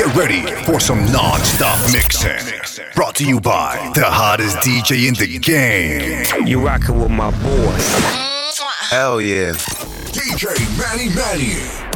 Get ready for some non-stop mixing. Brought to you by the hottest DJ in the game. You rockin' with my boy. Hell yeah. DJ Manny Manny.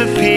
disappear.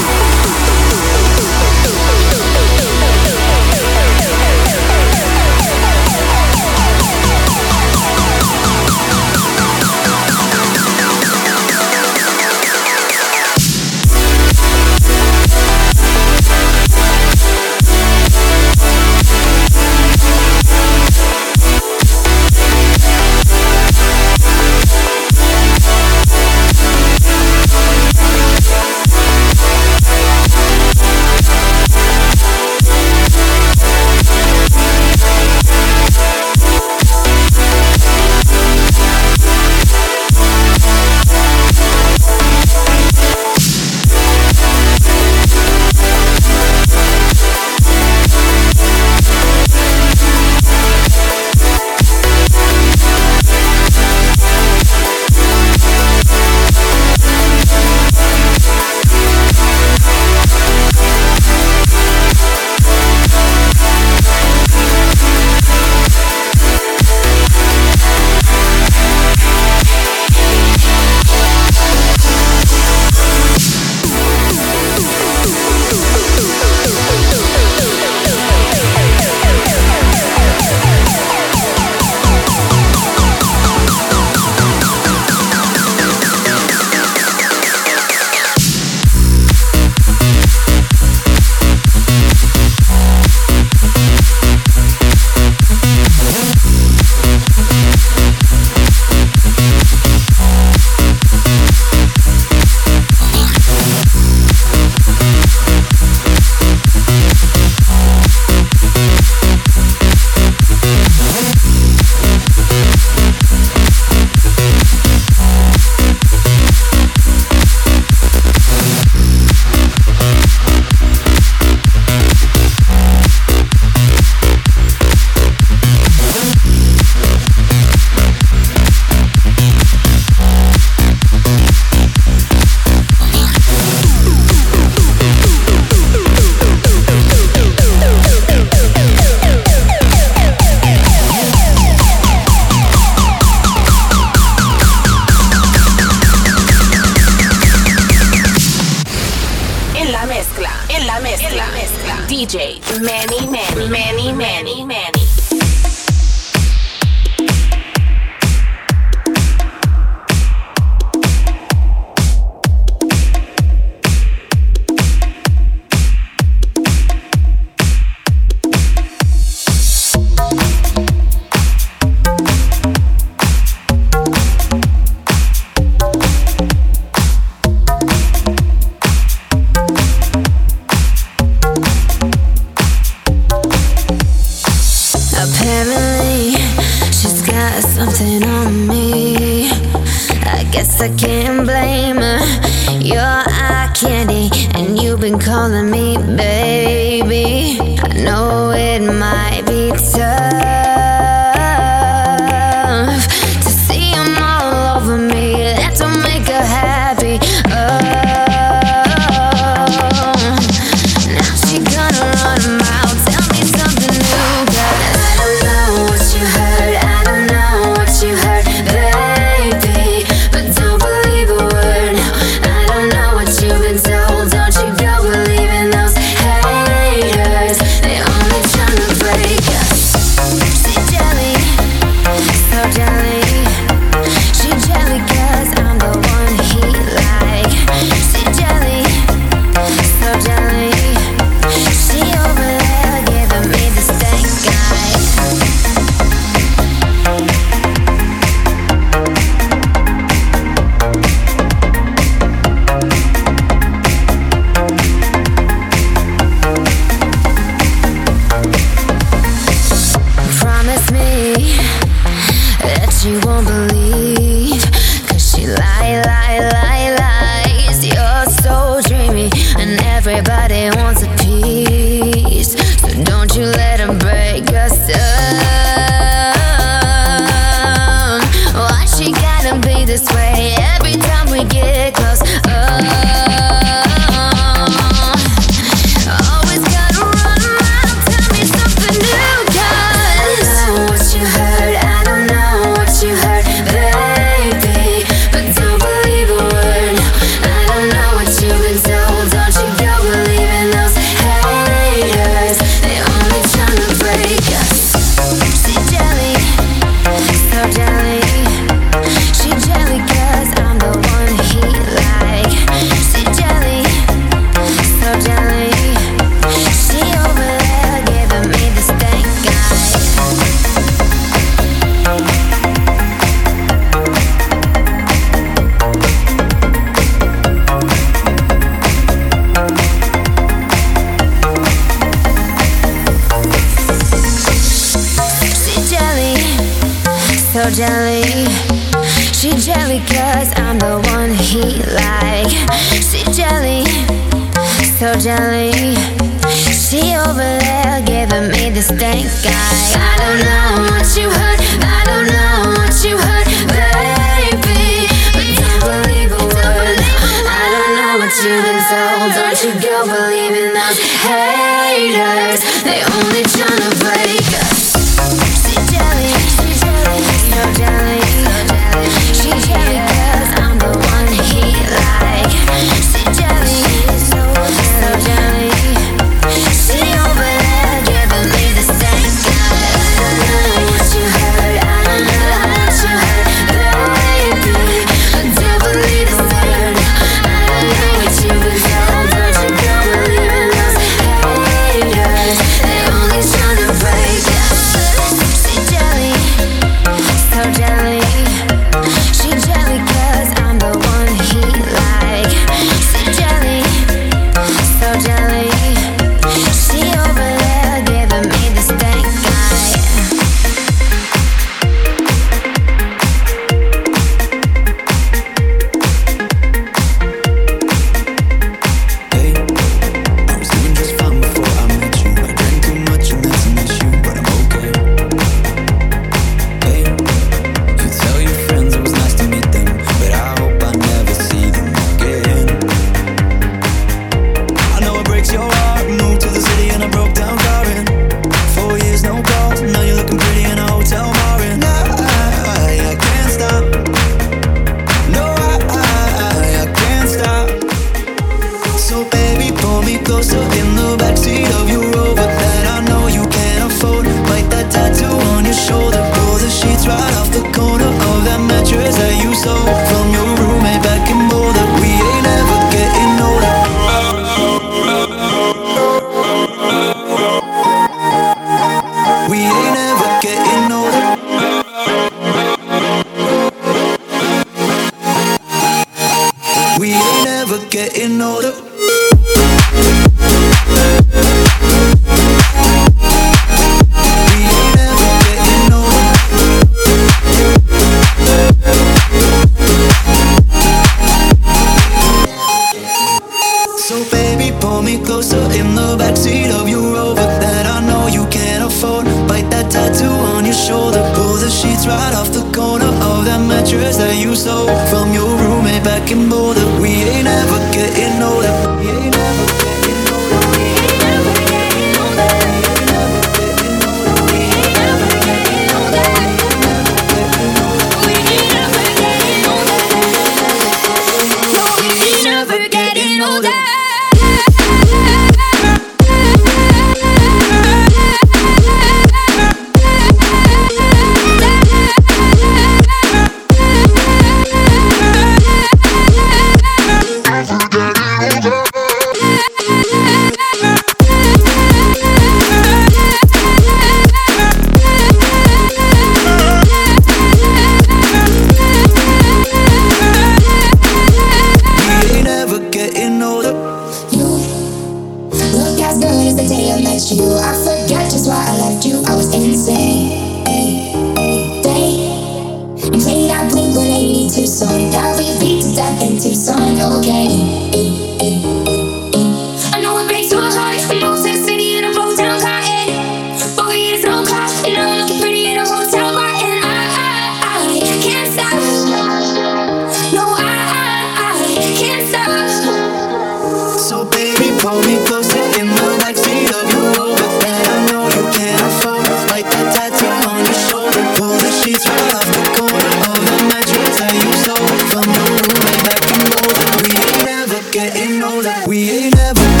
you never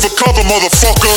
for cover, motherfucker.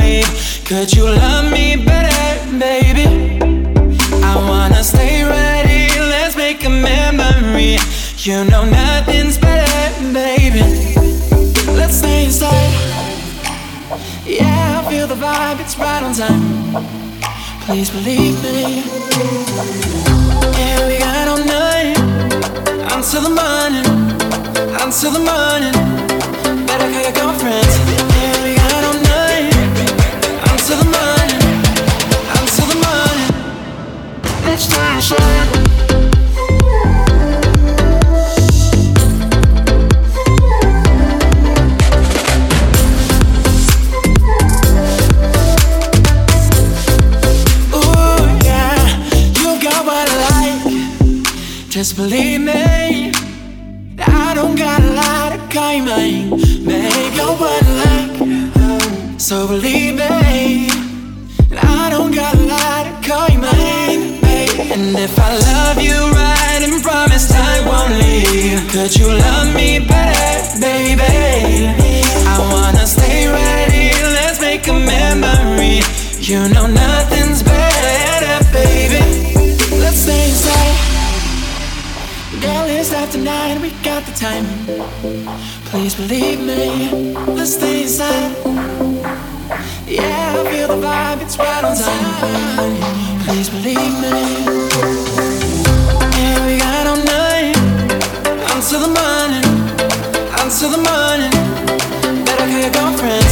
Leave, could you love me better, baby? I wanna stay ready, let's make a memory. You know nothing's better, baby. Let's stay inside. Yeah, I feel the vibe, it's right on time. Please believe me. Yeah, we got all night until the morning, until the morning. Better call your girlfriends. Yeah, we got Just believe me. I don't got a lot you mine. Make your like. So believe me. I don't got a lot to call you mine. babe. And if I love you right and promise I won't leave, could you love me better, baby? I wanna stay ready. Let's make a memory. You know nothing's better, baby. Let's stay inside. Girl, it's after nine, we got the time. Please believe me. Let's stay inside. Yeah, I feel the vibe, it's right on time. Please believe me. Yeah, we got all night until the morning, until the morning. Better call your girlfriends.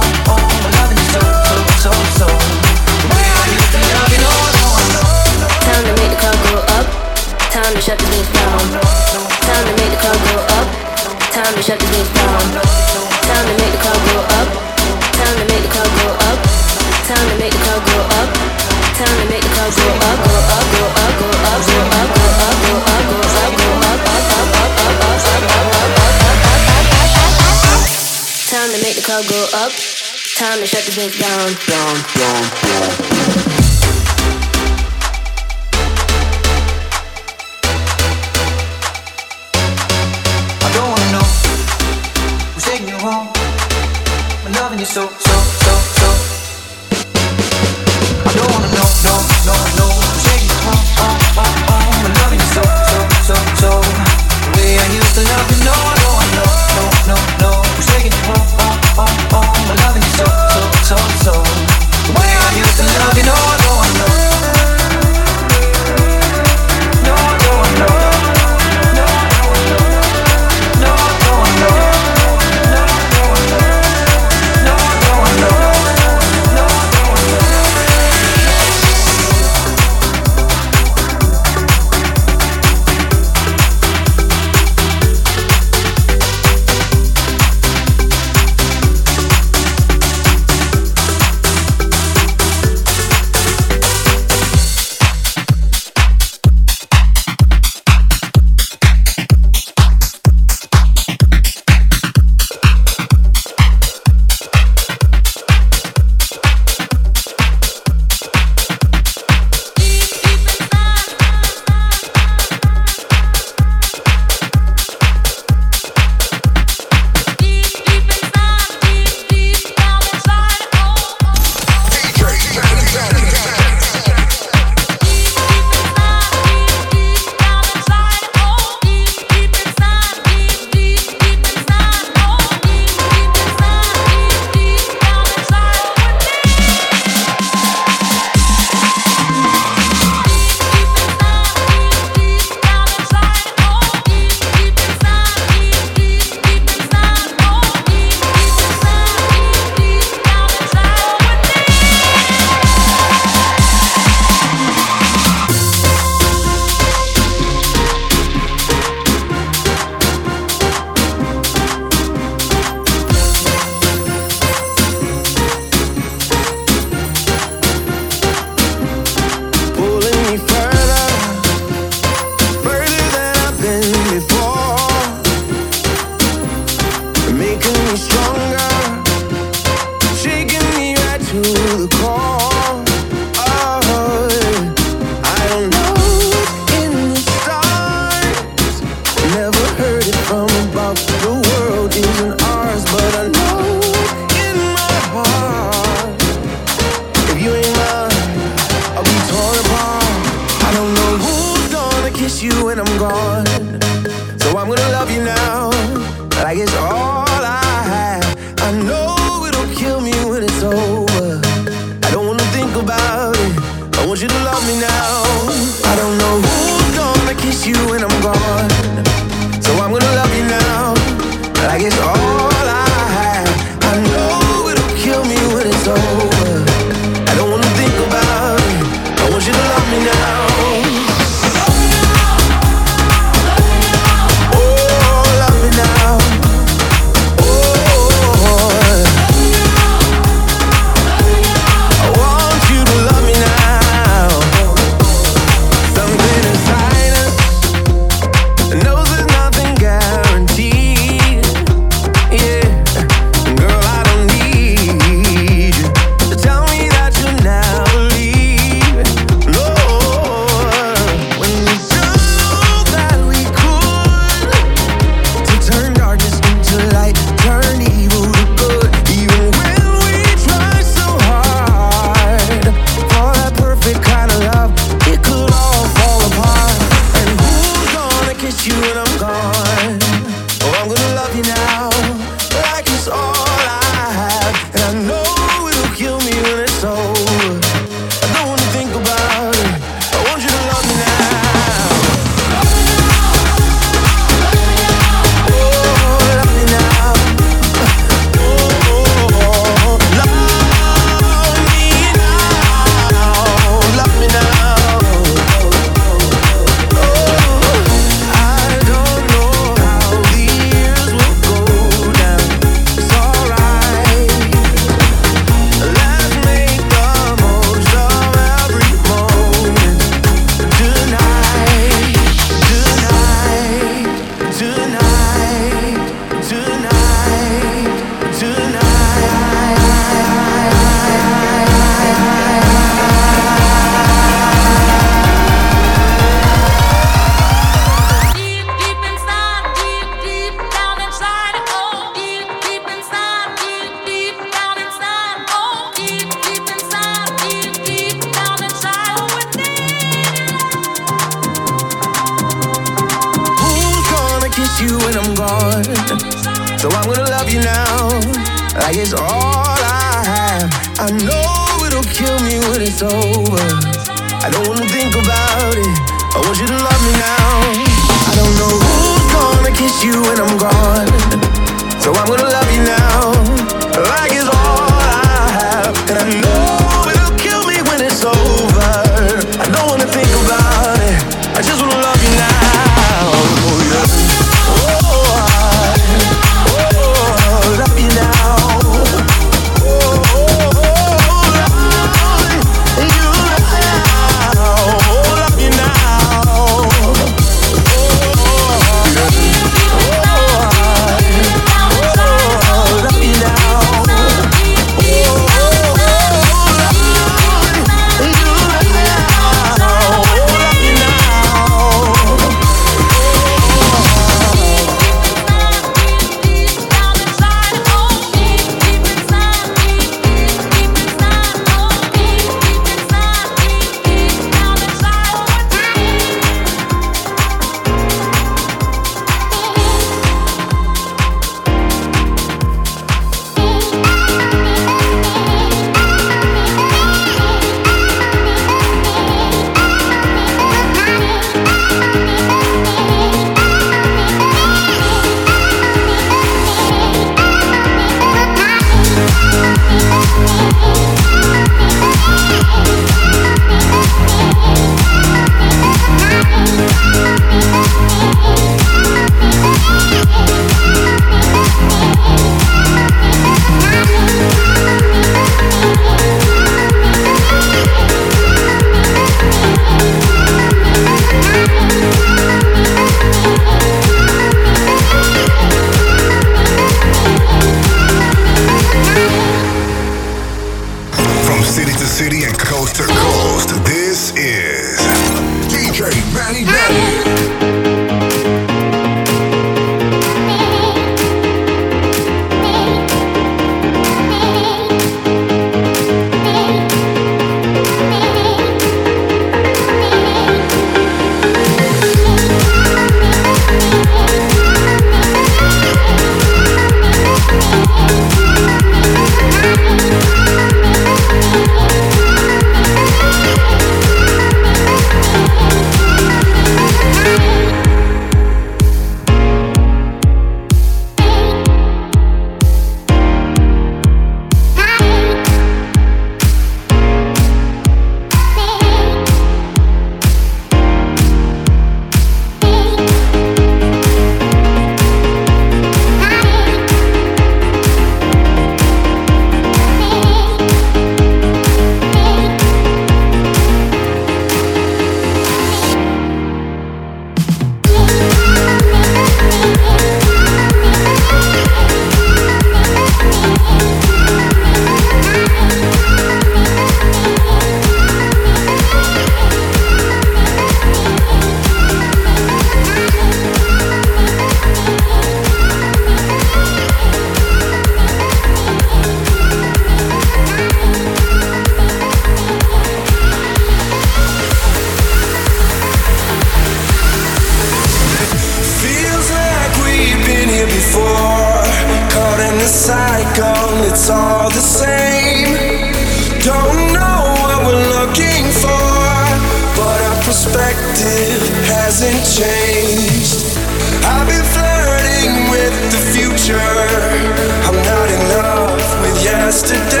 Yesterday.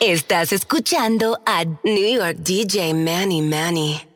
Estás escuchando a New York DJ Manny Manny.